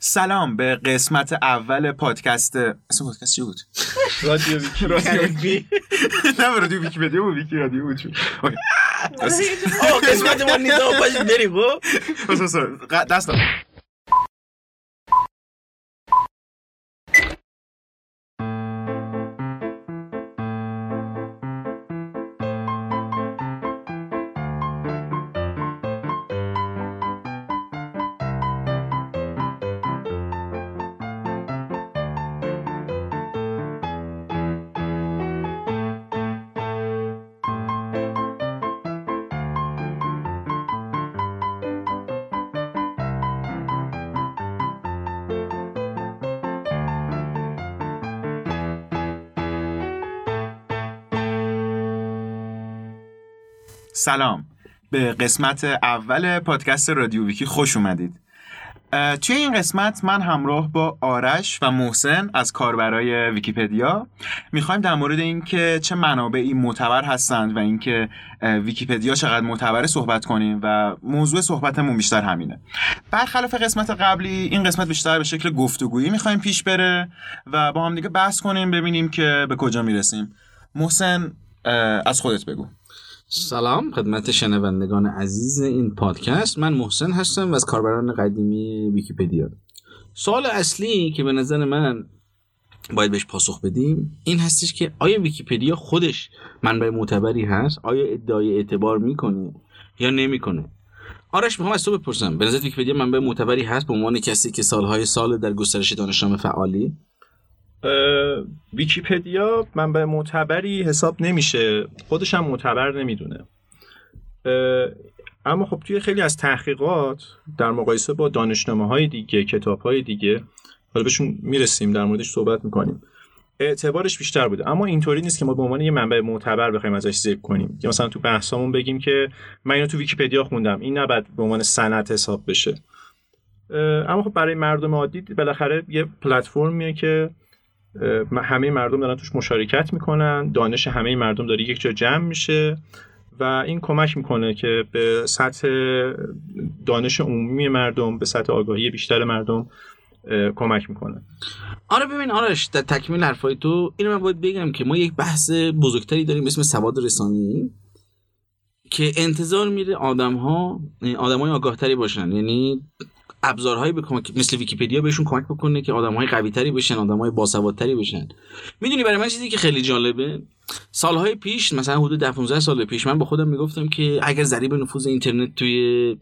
سلام به قسمت اول پادکست اسم پادکست چی بود؟ رادیو ویکی رادیو ویکی نه رادیو ویکیپدیا بود ویکی رادیو بود okay. آه قسمت ما نیدا باش بریم خب بس- بس- بس. دست سلام. به قسمت اول پادکست رادیو ویکی خوش اومدید. توی این قسمت من همراه با آرش و محسن از کاربرای ویکیپدیا می‌خوایم در مورد اینکه چه منابعی معتبر هستند و اینکه ویکیپدیا چقدر معتبره صحبت کنیم و موضوع صحبتمون بیشتر همینه. برخلاف قسمت قبلی این قسمت بیشتر به شکل گفتگویی می‌خوایم پیش بره و با هم دیگه بحث کنیم ببینیم که به کجا می‌رسیم. محسن از خودت بگو. سلام خدمت شنوندگان عزیز این پادکست. من محسن هستم و از کاربران قدیمی ویکیپدیا. سوال اصلی که به نظر من باید بهش پاسخ بدیم این هستش که آیا ویکیپدیا خودش منبع معتبری هست؟ آیا ادعای اعتبار می‌کنه یا نمی‌کنه؟ آرش می‌خوام از تو بپرسم. به نظر ویکیپدیا منبع معتبری هست به عنوان کسی که سالهای سال در گسترش دانشنامه فعالی؟ ویکیپدیا منبع معتبری حساب نمیشه. خودش هم معتبر نمی‌دونه. اما خب توی خیلی از تحقیقات در مقایسه با دانشنامه های دیگه کتاب های دیگه حالا بهشون می‌رسیم در موردش صحبت می‌کنیم. اعتبارش بیشتر بوده. اما اینطوری نیست که ما به عنوان یه منبع معتبر بخوایم ازش ذکر کنیم. که مثلا تو بحثامون بگیم که من اینو تو ویکیپدیا خوندم. این نباید به عنوان سند حساب بشه. اما خب برای مردم عادی بالاخره یه پلتفرمیه که همه مردم دارن توش مشارکت می‌کنن دانش همه مردم داره یک جا جمع میشه و این کمک می‌کنه که به سطح دانش عمومی مردم به سطح آگاهی بیشتر مردم کمک می‌کنه. آره ببین آرش در تکمیل حرفای تو اینو من باید بگم که ما یک بحث بزرگتری داریم اسم سواد رسانی که انتظار میره آدم ها آدم های آگاهتری باشن. یعنی ابزارهایی به کمک مثل ویکیپدیا بهشون کمک بکنه که آدم های قوی تری بشن آدم های باسوادتری بشن. می‌دونی برای من چیزی که خیلی جالبه؟ سالهای پیش مثلا حدود 10 15 سال پیش من با خودم می‌گفتم که اگر ضریب نفوذ اینترنت توی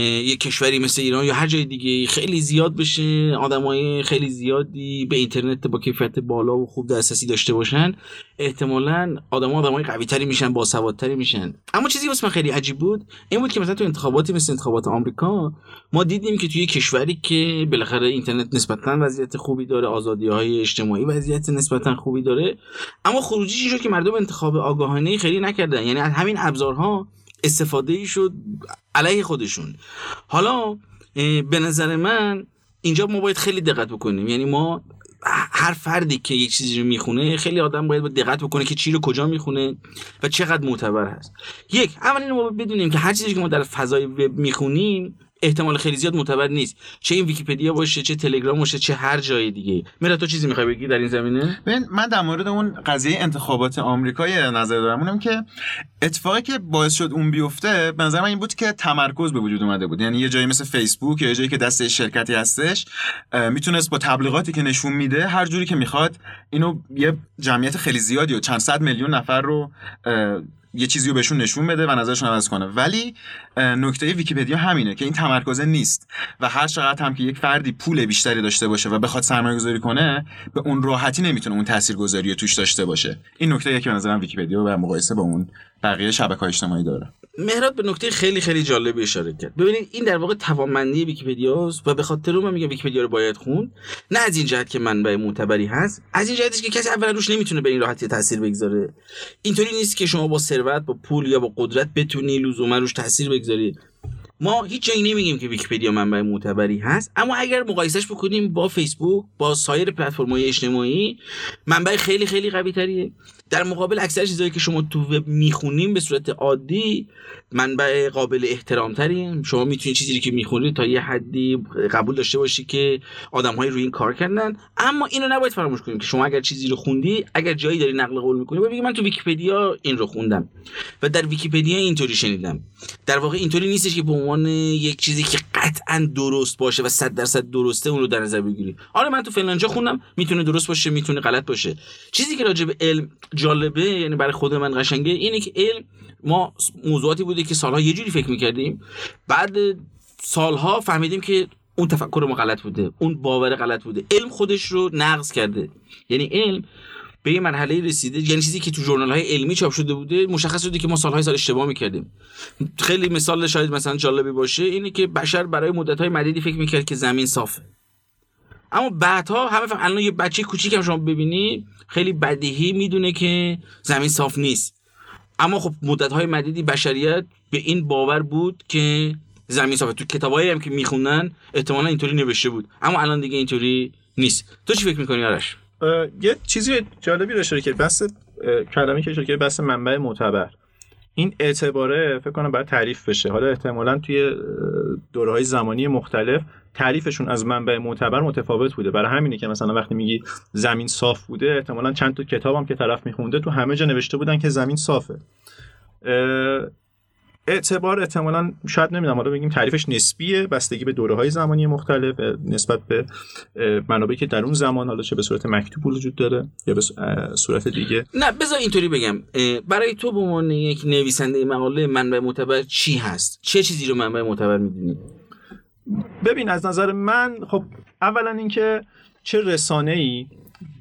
یه کشوری مثل ایران یا هر جای دیگه خیلی زیاد بشه آدمای خیلی زیادی به اینترنت با کیفیت بالا و خوب دسترسی داشته باشن احتمالا آدم آدمای قوی تری میشن باسوادتری میشن. اما چیزی واسه من خیلی عجیب بود این بود که مثلا تو انتخاباتی مثل انتخابات آمریکا ما دیدیم که توی کشوری که بالاخره اینترنت نسبتا وضعیت خوبی داره آزادی های اجتماعی وضعیت نسبتا خوبی داره اما خروجیش این شد که مردم انتخاب آگاهانه خیلی نکردن. یعنی از همین ابزارها استفاده ای شد علیه خودشون. حالا به نظر من اینجا ما باید خیلی دقت بکنیم. یعنی ما هر فردی که یک چیزی رو می‌خونه خیلی آدم باید دقت بکنه که چی رو کجا می‌خونه و چقدر معتبر هست. یک اول اینو ما بدونیم که هر چیزی که ما در فضای وب می‌خونیم احتمال خیلی زیاد معتبر نیست. چه این ویکیپدیا باشه چه تلگرام باشه چه هر جای دیگه. میرا تو چیزی می‌خوای بگی در این زمینه؟ ببین من در مورد اون قضیه انتخابات آمریکا یه نظر دارم. اونم که اتفاقی که باعث شد اون بیفته به نظر من این بود که تمرکز به وجود اومده بود. یعنی یه جایی مثل فیسبوک یا جایی که دست شرکتی هستش می‌تونست با تبلیغاتی که نشون میده هر جوری که می‌خواد اینو یه جمعیت خیلی زیادی و چند صد میلیون نفر رو یه چیزی رو بهشون نشون بده و نظرشون عوض کنه. ولی نکته ویکیپدیا همینه که این متمرکز نیست و هر چقدر هم که یک فردی پول بیشتری داشته باشه و بخواد سرمایه گذاری کنه به اون راحتی نمی‌تونه اون تاثیرگذاری توش داشته باشه. این نکته که به نظرم ویکیپدیا و مقایسه با اون بقیه شبکه‌های اجتماعی داره. مهراد به نکته خیلی خیلی جالبی اشاره کرد. ببینید این در واقع توانمندی ویکیپدیاست و به خاطر اون من میگم ویکیپدیا رو باید خوند. نه از این جهت که منبع معتبری هست از این جهتش که کسی اولا روش نمی‌تونه به این راحتی تاثیر بگذاره. اینطوری نیست که شما با ثروت با پول یا با قدرت بتونی لزوما روش تاثیر بگذاری. ما هیچ جایی نمیگیم که ویکیپدیا منبع معتبری هست اما اگر مقایسش بکنیم با فیسبوک با سایر پلتفرم‌های اجتماعی منبع خیلی خیلی قوی تریه در مقابل اکثر چیزهایی که شما تو وب می‌خونیم به صورت عادی منبع قابل احترام ترین شما می‌تونید چیزی که می‌خونید تا یه حدی قبول داشته باشی که آدم روی این کار کردن. اما اینو نباید فراموش کنیم که شما اگر چیزی رو خوندی اگر جایی داری نقل قول می‌کنی بگی من تو ویکیپدیا این رو خوندم و در ویکیپدیا اینطوری شنیدم. در واقع اینطوری نیستش که به عنوان یک چیزی که قطعا درست باشه و 100 درصد درسته اون رو در نظر بگیری آره من تو فلان جا خوندم. می‌تونه درست باشه می‌تونه غلط باشه. چیزی که راجع به علم جالبه یعنی برای خود من قشنگه اینه که علم ما موضوعاتی بوده که سالها یه جوری فکر می‌کردیم. بعد سالها فهمیدیم که اون تفکر ما غلط بوده اون باور غلط بوده. علم خودش رو نقض کرده. یعنی علم به یه مرحله رسیده یعنی چیزی که تو ژورنال های علمی چاپ شده بوده مشخص شده که ما سالهای سال اشتباه می‌کردیم. خیلی مثال شاید مثلا جالبی باشه اینه که بشر برای مدت های مدیدی فکر می‌کرد که زمین صافه. اما بعدها همه فهم الان یه بچه کوچیک هم شما ببینی خیلی بدیهی می‌دونه که زمین صاف نیست. اما خب مدت های مدیدی بشریت به این باور بود که زمین صافه. تو کتابایی هم که میخوندن احتمالا اینطوری نوشته بود. اما الان دیگه اینطوری نیست. تو چی فکر می‌کنی آرش؟ یه چیزی جالبی رو کرد بس کلمه که کرد بس منبع معتبر. این اعتباره فکر کنم باید تعریف بشه. حالا احتمالا توی دورهای زمانی مختلف تعریفشون از منبع معتبر متفاوت بوده. برای همینه که مثلا وقتی میگی زمین صاف بوده احتمالا چند تا کتابم که طرف میخونده تو همه جا نوشته بودن که زمین صافه. اعتبار احتمالا شاید نمی‌دونم حالا بگیم تعریفش نسبیه بستگی به دوره های زمانی مختلف نسبت به منابعی که در اون زمان حالا چه به صورت مکتوب وجود داره یا به صورت دیگه. نه بذار اینطوری بگم. برای تو به عنوان یک نویسنده مقاله منبع معتبر چی هست؟ چه چیزی رو منبع معتبر می‌دونی؟ ببین از نظر من خب اولا اینکه چه رسانه ای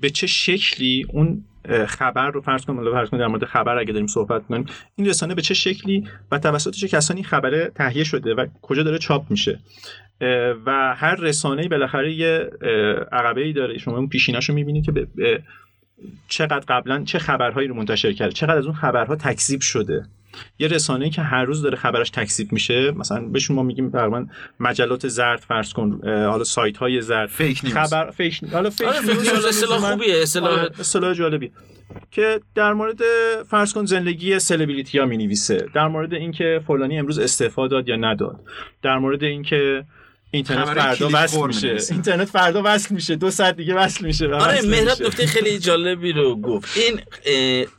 به چه شکلی اون خبر رو فرض کنیم فرض کنیم در مورد خبر اگه داریم صحبت کنیم این رسانه به چه شکلی و توسط چه کسانی خبره تهیه شده و کجا داره چاپ میشه؟ و هر رسانه‌ای بالاخره یه عقبه ای داره. شما اون پیشینه‌شو می‌بینید که به چقدر قبلا چه خبرهایی رو منتشر کرده چقدر از اون خبرها تکذیب شده. یه رسانه‌ای که هر روز داره خبرش تکذیب میشه مثلا به شما میگیم تقریبا مجلات زرد فرض کن حالا سایت های زرد. fake news خبر fake حالا fake آره news اصطلاح خوبیه اصطلاح اصطلاح جالبی. که در مورد فرض کن زندگی سلبریتی ها می نویسه در مورد اینکه فلانی امروز استعفا داد یا نداد در مورد اینکه اینترنت فردا وصل میشه. اینترنت فردا وصل میشه. دو ساعت دیگه وصل میشه آره مهراد نکته خیلی جالبی رو گفت. این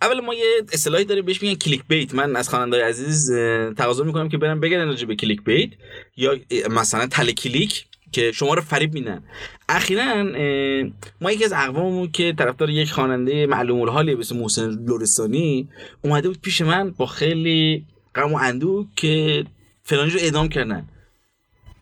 اول ما یه اصطلاحی داریم بهش میگن clickbait. من از خواننده‌های عزیز تقاضا می‌کنم که برن بگن راجع به clickbait. یا مثلا تله کلیک که شما رو فریب میدن. اخیرا ما یکی از اقواممون که طرفدار یک خواننده معلوم الحالی مثل محسن لورستانی اومده بود پیش من با خیلی غم و اندوه که فلانی رو اعدام کردن.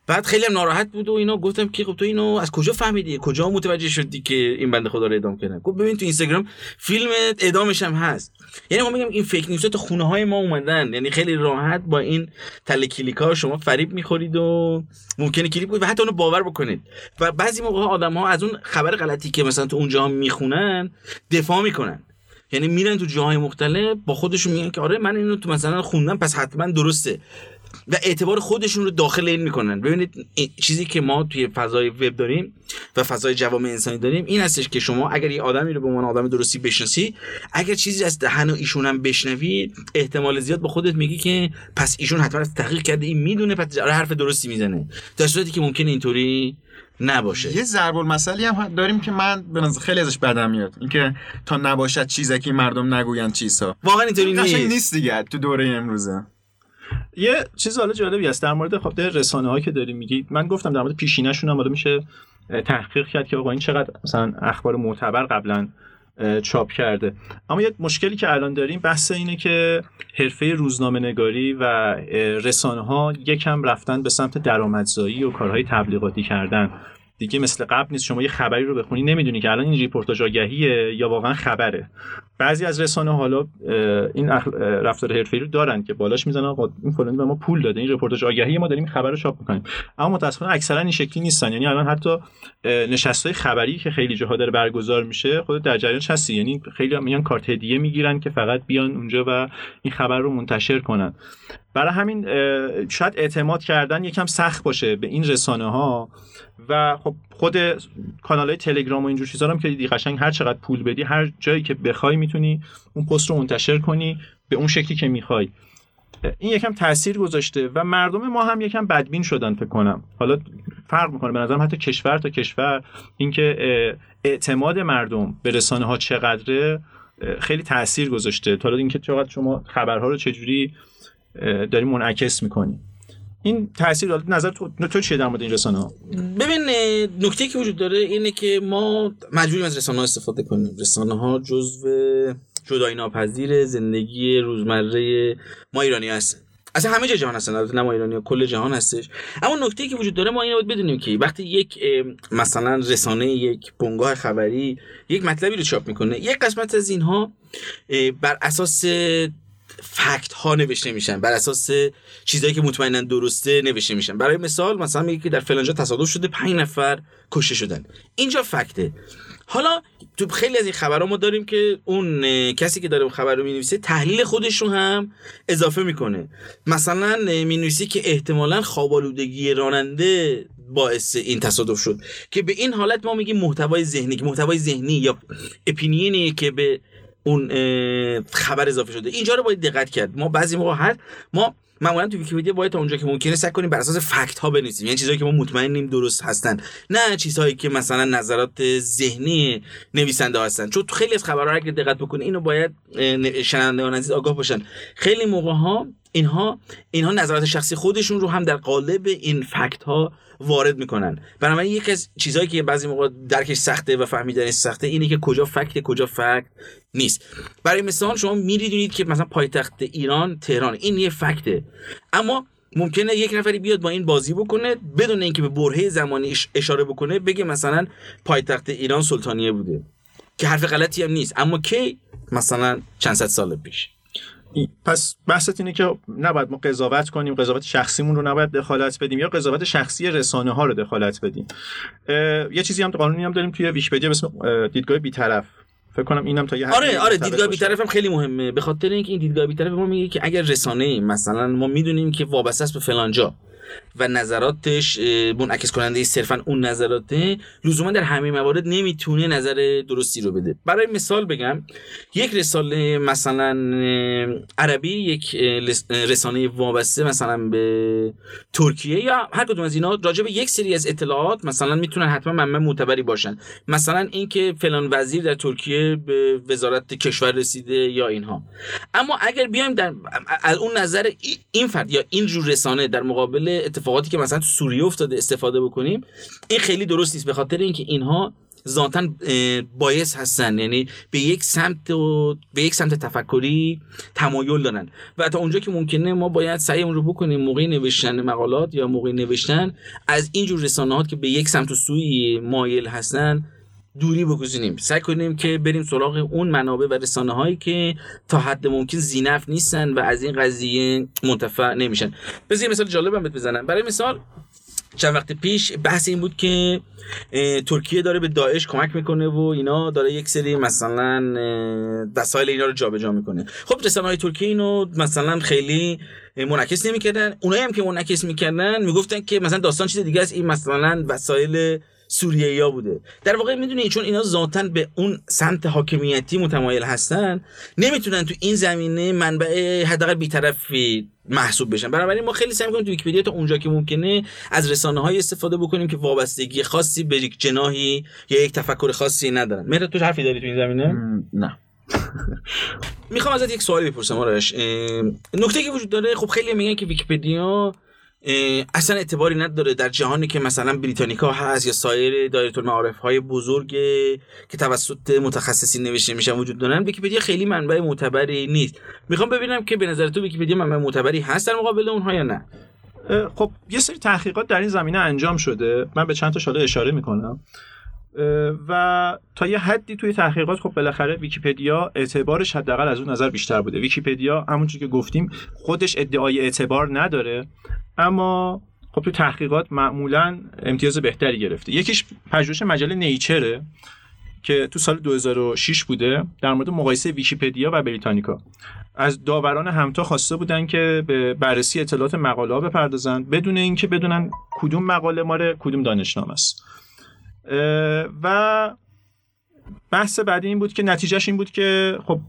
بعد خیلی هم ناراحت بود و اینا. گفتم که خب تو اینو از کجا فهمیدی؟ کجا متوجه شدی که این بنده خدا رو اعدام کردن گفت ببین تو اینستاگرام فیلم اعدامش هم هست. یعنی ما میگم این فیک نیوز تو خونه های ما اومدن. یعنی خیلی راحت با این تله کلیکا شما فریب می‌خورید و ممکنه کلیک کنید و حتی اونو باور بکنید. و بعضی موقع آدم ها از اون خبر غلطی که مثلا تو اونجا می‌خونن دفاع می‌کنن. یعنی میرن تو جاهای مختلف با خودشون میگن که آره من اینو تو مثلا خوندم پس حتما درسته. و اعتبار خودشون رو داخل این می‌کنن. ببینید چیزی که ما توی فضای وب داریم و فضای جوامع انسانی داریم این هستش که شما اگر یه آدمی رو به عنوان آدم درستی بشناسی اگر چیزی از دهن و ایشون هم بشنوی احتمال زیاد با خودت میگی که پس ایشون حتما تحقیق کرده این می‌دونه پس حرف درستی می‌زنه. در صورتی که ممکنه اینطوری نباشه. یه ضرب المثلی هم داریم که من به نظر خیلی ازش بدم میاد. اینکه تا نباشد چیزکی مردم نگوین چیزها. واقعا اینطوری نیست. نیست دیگه تو دوره امروزه. یه چیز حالا جالبی هست. در مورد خب رسانه هایی که داریم میگید من گفتم در مورد پیشینشون هم میشه تحقیق کرد که آقا این چقدر مثلا اخبار معتبر قبلا چاپ کرده. اما یه مشکلی که الان داریم بحث اینه که حرفه روزنامه نگاری و رسانه ها یکم رفتن به سمت درآمدزایی و کارهای تبلیغاتی کردن. دیگه مثل قبل نیست. شما یه خبری رو بخونی نمی‌دونی که الان این رپورتاژ آگهیه یا واقعا خبره. بعضی از رسانه حالا این رفتار حرفه‌ای رو دارن که بالاش می‌زنن آقا این فلانی به ما پول داده این رپورتاژ آگهی ما داریم خبر رو چاپ می‌کنیم. اما متاسفانه اکثرا این شکلی نیستن. یعنی الان حتی نشستای خبری که خیلی جاها داره برگزار میشه خود در جریان هستی. یعنی خیلی میان کارت هدیه می‌گیرن که فقط بیان اونجا و این خبر رو منتشر کنن. برای همین شاید اعتماد کردن یکم سخت باشه به این رسانه ها و خب خود کانال های تلگرام و اینجور چیزا هم که دیدی قشنگ هر چقدر پول بدی هر جایی که بخوای می‌تونی اون پست رو منتشر کنی به اون شکلی که می‌خوای. این یکم تاثیر گذاشته و مردم ما هم یکم بدبین شدن فکر کنم. حالا فرق می‌کنه به نظرم حتی کشور تا کشور. اینکه اعتماد مردم به رسانه ها چقدره خیلی تاثیر گذاشته. تا اینکه چقدر شما خبرها رو چجوری داری منعکس می‌کنی این تاثیر نظر تو, تو چیه در مورد این رسانه ها ببین نکته که وجود داره اینه که ما مجبوریم از رسانه ها استفاده کنیم. رسانه ها جزو جدایی ناپذیر زندگی روزمره ما ایرانی هستن. اصلا همه جا جهان هستن البته نه ما ایرانی کل جهان هستش. اما نکته که وجود داره ما اینو بدونیم که وقتی یک مثلا رسانه یک بنگاه خبری یک مطلبی رو چاپ می‌کنه یک قسمت از اینها بر اساس فکت ها نوشته میشن. بر اساس چیزهایی که مطمئنا درسته نوشته میشن. برای مثال مثلا میگه که در فلانجا تصادف شده پنج نفر کشته شدن. اینجا فکته. حالا تو خیلی از این خبرها ما داریم که اون کسی که داره خبر رو می‌نویسه تحلیل خودش رو هم اضافه می‌کنه. مثلا می‌نویسه که احتمالا خوابالودگی راننده باعث این تصادف شد. که به این حالت ما میگیم محتوای ذهنی محتوای ذهنی یا اپینینی که به اون خبر اضافه شده. اینجا رو باید دقت کرد. ما بعضی موقع هر ما معمولا تو ویکی‌پدیا باید تا اونجا که ممکنه سعی کنیم بر اساس فکت ها بنویسیم. یعنی چیزایی که ما مطمئنیم درست هستن. نه چیزهایی که مثلا نظرات ذهنی نویسنده هستن. چون خیلی از خبرها اگه دقت بکنید اینو باید شنوندگان عزیز آگاه باشن. خیلی موقع ها اینها اینها نظرات شخصی خودشون رو هم در قالب این فکت ها وارد می‌کنن. بنابراین یکی از چیزهایی که بعضی موقع درکش سخته و فهمیدنش سخته اینه که کجا فکت کجا فکت نیست. برای مثال شما می‌دونید که مثلا پایتخت ایران تهران این یه فکته. اما ممکنه یک نفری بیاد با این بازی بکنه بدون اینکه به برهه زمانی اشاره بکنه بگه مثلا پایتخت ایران سلطانیه بوده. که حرف غلطی هم نیست. اما کی مثلا چند صد سال پیش؟ پس بحثت اینه که نباید ما قضاوت کنیم قضاوت شخصیمون رو نباید دخالت بدیم یا قضاوت شخصی رسانه ها رو دخالت بدیم. یه چیزی هم قانونی هم داریم توی ویکی‌پدیا به اسم دیدگاه بیطرف. فکر کنم اینم تا یه آره آره دیدگاه بیطرف هم خیلی مهمه. به خاطر اینکه این دیدگاه بیطرف ما میگه که اگر رسانه مثلا ما می‌دونیم که وابسته است به فلان جا و نظراتش منعکس کننده صرفا اون نظراته. لزوما در همه موارد نمی‌تونه نظر درستی رو بده. برای مثال بگم یک رساله مثلا عربی یک رسانه وابسته مثلا به ترکیه یا هر کدوم از اینا راجع به یک سری از اطلاعات مثلا می‌تونن حتما منبع معتبری باشن. مثلا اینکه فلان وزیر در ترکیه به وزارت کشور رسیده یا اینها. اما اگر بیایم در از اون نظر این فرد یا این جور رسانه در مقابل اتفاقاتی که مثلا تو سوریه افتاده استفاده بکنیم این خیلی درست نیست. به خاطر اینکه اینها ذاتا باعث هستن. یعنی به یک سمت و به یک سمت تفکری تمایل دارن. و تا اونجا که ممکنه ما باید سعی اون رو بکنیم. موقع نوشتن مقالات یا موقع نوشتن از اینجور رسانه‌هات که به یک سمت و سوی مایل هستن دوری بگذینیم سعی کنیم که بریم سراغ اون منابع و رسانه هایی که تا حد ممکن زینف نیستن و از این قضیه منتفع نمیشن. بذار مثال جالبم بزنم. برای مثال چند وقت پیش بحث این بود که ترکیه داره به داعش کمک می‌کنه و اینا داره یک سری مثلا وسایل اینا رو جابجا می‌کنه. خب رسانه های ترکیه اینو مثلا خیلی منعکس نمی‌کردن. اونایی هم که منعکس می‌کردن می‌گفتن که مثلا داستان چیز دیگه است. این مثلا وسایل سوریه یا بوده. در واقع می‌دونی چون اینا ذاتا به اون سمت حاکمیتی متمایل هستن نمی‌تونن تو این زمینه منبع حداقل بیطرفی محسوب بشن. بنابراین ما خیلی سعی می‌کنیم تو ویکی‌پدیا تا اونجا که ممکنه از رسانه های استفاده بکنیم که وابستگی خاصی به یک جناحی یا یک تفکر خاصی ندارن. مهر تو حرفی داری تو این زمینه؟ نه. می‌خوام ازت یک سوالی بپرسم آرش. نکته که وجود داره خب خیلی میگن که ویکی‌پدیا اصلا اعتباری نداره در جهانی که مثلا بریتانیکا هست یا سایر دایره المعارف های بزرگ که توسط متخصصین نوشته میشن وجود دارن ویکی‌پدیا خیلی منبع معتبری نیست. می‌خوام ببینم که به نظر تو ویکی‌پدیا منبع معتبری هست در مقابل اونها یا نه؟ خب یه سری تحقیقات در این زمینه انجام شده. من به چند تا اشاره می‌کنم. و تا یه حدی توی تحقیقات خب بالاخره ویکیپدیا اعتبارش حداقل از اون نظر بیشتر بوده. ویکیپدیا همونجوری که گفتیم خودش ادعای اعتبار نداره اما خب توی تحقیقات معمولا امتیاز بهتری گرفته. یکیش پژوهش مجله نیچره که تو سال 2006 بوده در مورد مقایسه ویکیپدیا و بریتانیکا. از داوران همتا خواسته بودن که به بررسی اطلاعات مقاله ها بپردازن بدون اینکه بدونن کدوم مقاله ماره کدوم دانشنامه است. و بحث بعدی این بود که نتیجهش این بود که خب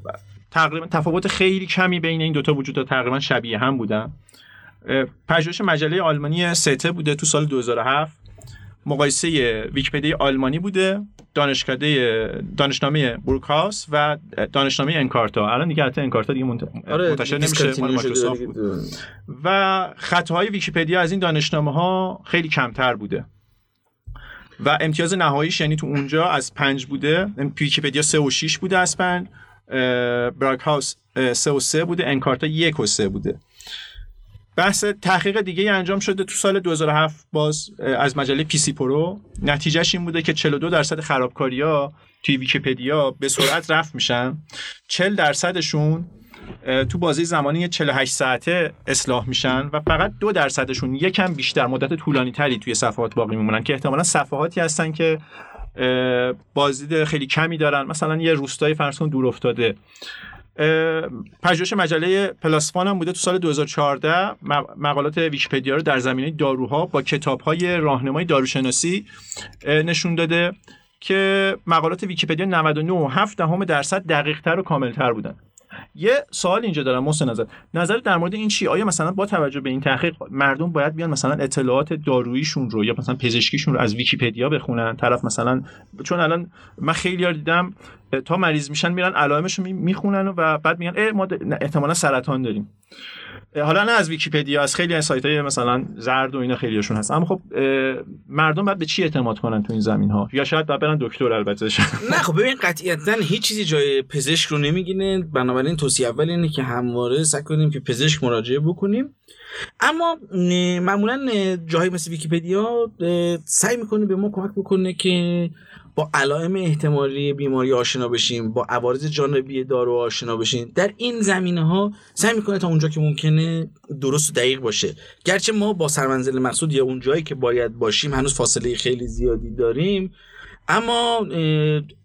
تقریبا تفاوت خیلی کمی بین این دوتا وجود داره. تقریبا شبیه هم بودن. پژوهش مجله آلمانی سته بوده تو سال 2007 مقایسه ویکیپدیا آلمانی بوده دانشکده دانشنامه بروکهاوس و دانشنامه انکارتا. الان دیگه البته انکارتا دیگه آره منتشر نمیشه مایکروسافت و خطاهای ویکیپدیا از این دانشنامه ها خیلی کمتر بوده. و امتیاز نهاییش یعنی تو اونجا از پنج بوده. ویکیپدیا سه و 6 بوده از پنج. بروکهاوس سه و سه بوده. انکارتا یک و سه بوده. بحث تحقیق دیگه انجام شده تو سال 2007 باز از مجله PC Pro. نتیجه‌ش این بوده که 42 درصد خرابکاری ها توی ویکیپدیا به سرعت رفت میشن. 40 درصدشون تو بازی زمانی 48 ساعته اصلاح میشن و فقط دو درصدشون یکم بیشتر مدت طولانی تری توی صفحات باقی میمونن که احتمالا صفحاتی هستن که بازدید خیلی کمی دارن. مثلا یه روستای فرض دور افتاده. پژوهش مجله پلاسفان هم بوده تو سال 2014 مقالات ویکیپدیا رو در زمینه داروها با کتاب‌های راهنمای داروشناسی نشون داده که مقالات ویکیپدیا 99.7 دهم درصد دقیق‌تر و کاملتر بودن. یه سوال اینجا دارم محسن نظر. نظر در مورد این چی؟ آیا مثلا با توجه به این تحقیق مردم باید بیان مثلا اطلاعات داروییشون رو یا مثلا پزشکیشون رو از ویکیپدیا بخونن؟ طرف مثلا چون الان من خیلی دیدم تا مریض میشن میرن علائمش رو می‌خونن و بعد میگن ما احتمالا سرطان داریم. حالا نه از ویکیپدیا از خیلی از سایت های مثلا زرد و اینا خیلیشون هست. اما خب مردم باید به چی اعتماد کنن تو این زمین ها یا شاید باید برن دکتر البته. نه خب ببین قطعیتا هیچ چیزی جای پزشک رو نمی‌گیره بنابراین توصیه اول اینه که همواره سعی کنیم که پزشک مراجعه بکنیم. اما معمولا جایی مثل ویکیپدیا سعی می‌کنه به ما کمک بکنه که با علائم احتمالی بیماری آشنا بشیم با عوارض جانبی دارو آشنا بشیم. در این زمینه ها سعی می‌کنه تا اونجا که ممکنه درست و دقیق باشه. گرچه ما با سرمنزل مقصود یا اون جایی که باید باشیم هنوز فاصله خیلی زیادی داریم اما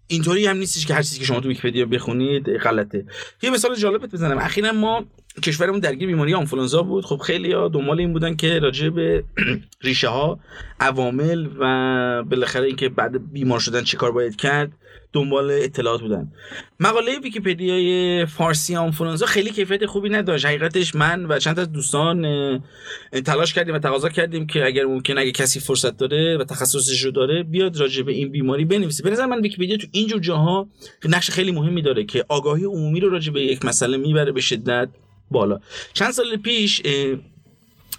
اینطوری هم نیستش که هر چیزی که شما تو ویکی‌پدیا بخونید غلطه. یه مثال جالبت بزنم. اخیرا ما کشورمون درگیر بیماری آنفولانزا بود. خب خیلی ها دنبال این بودن که راجع به ریشه ها عوامل و بالاخره اینکه بعد بیمار شدن چه کار باید کرد. دنبال اطلاعات بودن. مقاله ویکیپدیای فارسی آنفولانزا خیلی کیفیت خوبی نداشت. حقیقتش من و چند از دوستان تلاش کردیم و تقاضا کردیم که اگر ممکن اگه کسی فرصت داره و تخصصش رو داره بیاد راجع به این بیماری بنویسه. به نظر من ویکیپدیا تو اینجور جاها نقش خیلی مهمی داره که آگاهی عمومی رو راجع به یک مسئله می‌بره به شدت بالا. چند سال پیش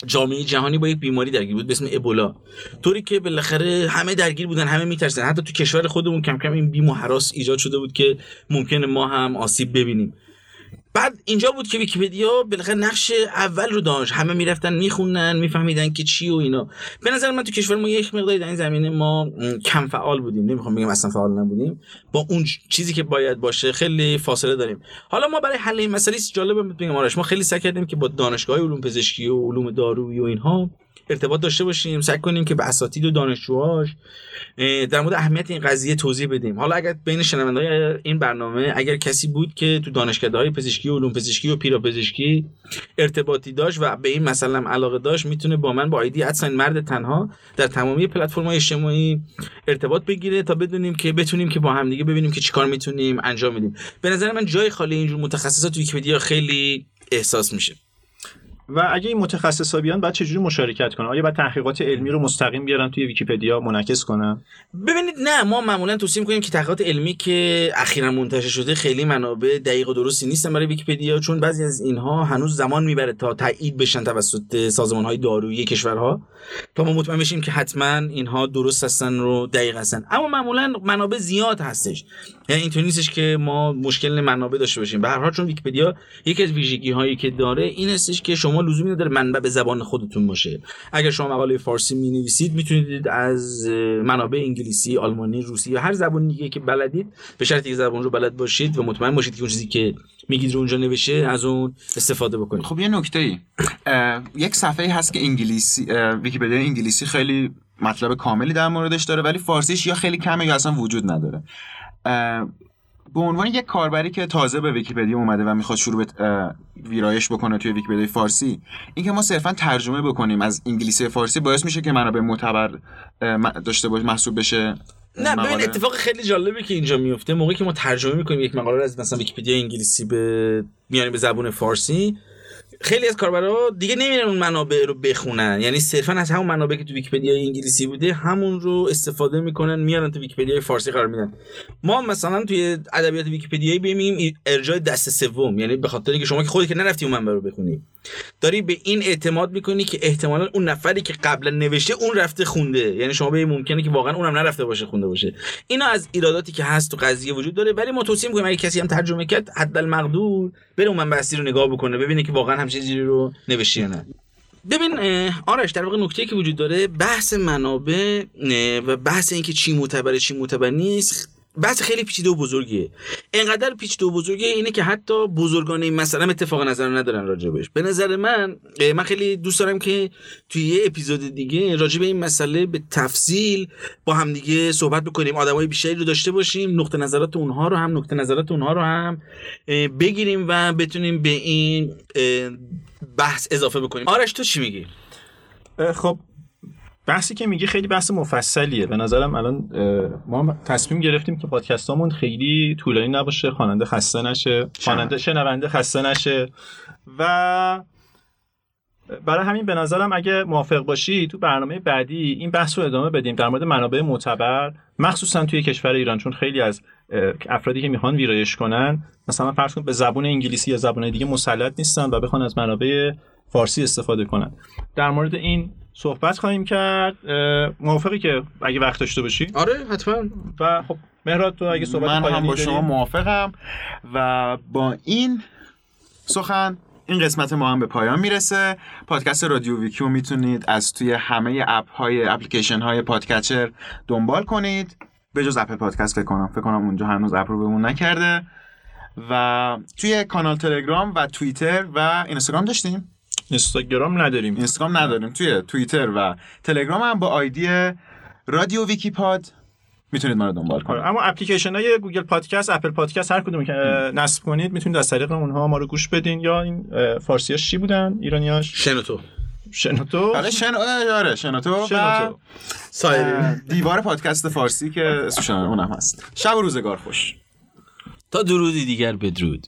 جامعه جهانی با یک بیماری درگیر بود به اسم ابولا. طوری که بالاخره همه درگیر بودن همه میترسن حتی تو کشور خودمون کم کم این بیم و ایجاد شده بود که ممکنه ما هم آسیب ببینیم. بعد اینجا بود که ویکیپدیا بالاخره نقش اول رو داشت. همه می‌رفتن میخوندن میفهمیدن که چی و اینا. به نظر من تو کشور ما یک مقداری در این زمینه ما کم فعال بودیم. نمی‌خوام بگم اصلا فعال نبودیم. با اون چیزی که باید باشه خیلی فاصله داریم. حالا ما برای حل این مسئله جالبه بگم آرش ما خیلی سعی کردیم که با دانشگاه علوم پزشکی و علوم دارویی و اینها ارتباط داشته باشیم سعی کنیم که به اساتید و دانشجوهاش در مورد اهمیت این قضیه توضیح بدیم. حالا اگر بین شنونده‌های این برنامه اگر کسی بود که تو دانشکده پزشکی علوم پزشکی و پیراپزشکی ارتباطی داشت و به این مسئله علاقه داشت می‌تونه با من با آیدی ادساین مرد تنها در تمامی پلتفرم‌های اجتماعی ارتباط بگیره تا بدونیم که بتونیم که با هم دیگه ببینیم که چیکار می‌تونیم انجام بدیم به نظر من جای خالی اینجور متخصصات تو ویکی‌پدیا خیلی احساس میشه. و اگه این متخصصا بیان بعد چجوری مشارکت کنن؟ آیا بعد تحقیقات علمی رو مستقیم بیارن توی ویکیپدیا منعکس کنن؟ ببینید نه ما معمولا توصیه می‌کنیم که تحقیقات علمی که اخیرا منتشر شده خیلی منابع دقیق و درستی نیستن برای ویکیپدیا چون بعضی از اینها هنوز زمان می‌بره تا تایید بشن توسط سازمان‌های دارویی کشورها. تا ما مطمئن بشیم که حتما اینها درست هستن رو دقیق هستن. اما معمولا منابع زیاد هستش. یعنی اینطوری نیستش که ما مشکل منابع داشته باشیم. به هر حال چون ویکیپدیا یکی از ویژگی هایی که داره این هستش که شما لزومی نداره منبع به زبان خودتون باشه. اگر شما مقاله فارسی می نویسید می‌تونید از منابع انگلیسی آلمانی روسی یا هر زبان دیگه که بلدید به شرطی که زبان رو بلد باشید و مطمئن باشید که اون چیزی که میگید اونجا نوشته از اون استفاده بکنید. خب یه نکته ای. یک صفحه هست که انگلیسی ویکیپدیا انگلیسی خیلی مطلب کاملی در موردش داره ولی فارسیش یا خیلی کمه یا اصلا وجود نداره. به عنوان یک کاربری که تازه به ویکیپدیا اومده و می‌خواد شروع به ویرایش بکنه توی ویکیپدیای فارسی اینکه ما صرفا ترجمه بکنیم از انگلیسی به فارسی باعث میشه که منابع معتبر داشته باشه محسوب بشه نه ببین. اتفاق خیلی جالبی که اینجا میفته موقعی که ما ترجمه می‌کنیم یک مقاله از مثلا ویکیپدیا انگلیسی به میانیم به زبون فارسی خیلی از کاربرا دیگه نمیرن اون منابع رو بخونن. یعنی صرفا از همون منابعی که تو ویکیپدیا انگلیسی بوده همون رو استفاده می‌کنن میارن تو ویکیپدیا فارسی قرار میدن. ما مثلا توی ادبیات ویکیپدیایی میگیم ارجاع دست سوم. یعنی به خاطر اینکه شما که خودت که نرفتی اون منبع رو بخونی. داری به این اعتماد می‌کنی که احتمالا اون نفری که قبلا نوشته اون رفته خونده. یعنی شما به ممکنه که واقعا اونم نرفته باشه خونده باشه. اینا از ایراداتی که هست تو قضیه وجود داره. ولی ما توصیه می‌کنیم اگه کسی هم ترجمه کرد حدالمقدور بره اون منبع اصلی رو نگاه بکنه ببینه که واقعا همچین چیزی رو نوشته نه. ببین آرش در واقع نکته که وجود داره بحث منابع و بحث اینکه چی معتبره چی معتبر نیست بحث خیلی پیچیده و بزرگیه. انقدر پیچیده و بزرگیه اینه که حتی بزرگان این هم اتفاق نظر ندارن راجبش به نظر من من خیلی دوست دارم که توی یه اپیزود دیگه راجب این مسئله به تفصیل با هم دیگه صحبت بکنیم. آدمای بیشتری رو داشته باشیم نقطه نظرات اونها رو هم نقطه نظرات اونها رو هم بگیریم و بتونیم به این بحث اضافه بکنیم. آرش تو چی میگی؟ خب بحثی که میگی خیلی بحث مفصلیه. به نظرم الان ما تصمیم گرفتیم که پادکستامون خیلی طولانی نباشه خواننده خسته نشه خواننده شنونده خسته نشه. و برای همین به نظرم اگه موافق باشی تو برنامه بعدی این بحث رو ادامه بدیم. در مورد منابع معتبر مخصوصا توی کشور ایران چون خیلی از افرادی که می‌خوان ویرایش کنن مثلا فرض کن به زبون انگلیسی یا زبان دیگه مسلط نیستن و بخوان از منابع فارسی استفاده کنن. در مورد این صحبت خواهیم کرد. موافقی که اگه وقت داشته باشی. آره حتما. و خب مهراد تو اگه صحبت من هم با؟ شما موافقم. و با این سخن این قسمت ما هم به پایان می‌رسه. پادکست رادیو ویکیو می‌تونید از توی همه اپ های اپلیکیشن های podcatcher دنبال کنید. به جز Apple Podcast فکر کنم. فکر کنم اونجا هنوز approve مون نکرده. و توی کانال تلگرام و توییتر و اینستاگرام داشتیم. اینستاگرام نداریم. اینستاگرام نداریم توی توییتر و تلگرام هم با آیدی رادیو ویکیپاد می‌تونید ما رو دنبال کنید. آره، اما اپلیکیشن های Google Podcast Apple Podcast هر کدوم که نصب کنید می‌تونید از طریق اونها ما رو گوش بدین. یا این فارسیاش چی بودن؟ ایرانیاش شنوتو. شنوتو؟ بله شن... آره شنوتو و شنوتو. سایرین. دیوار پادکست فارسی که اسمش اونم هست. شب و روزگار خوش. تا درودی دیگر بدرود.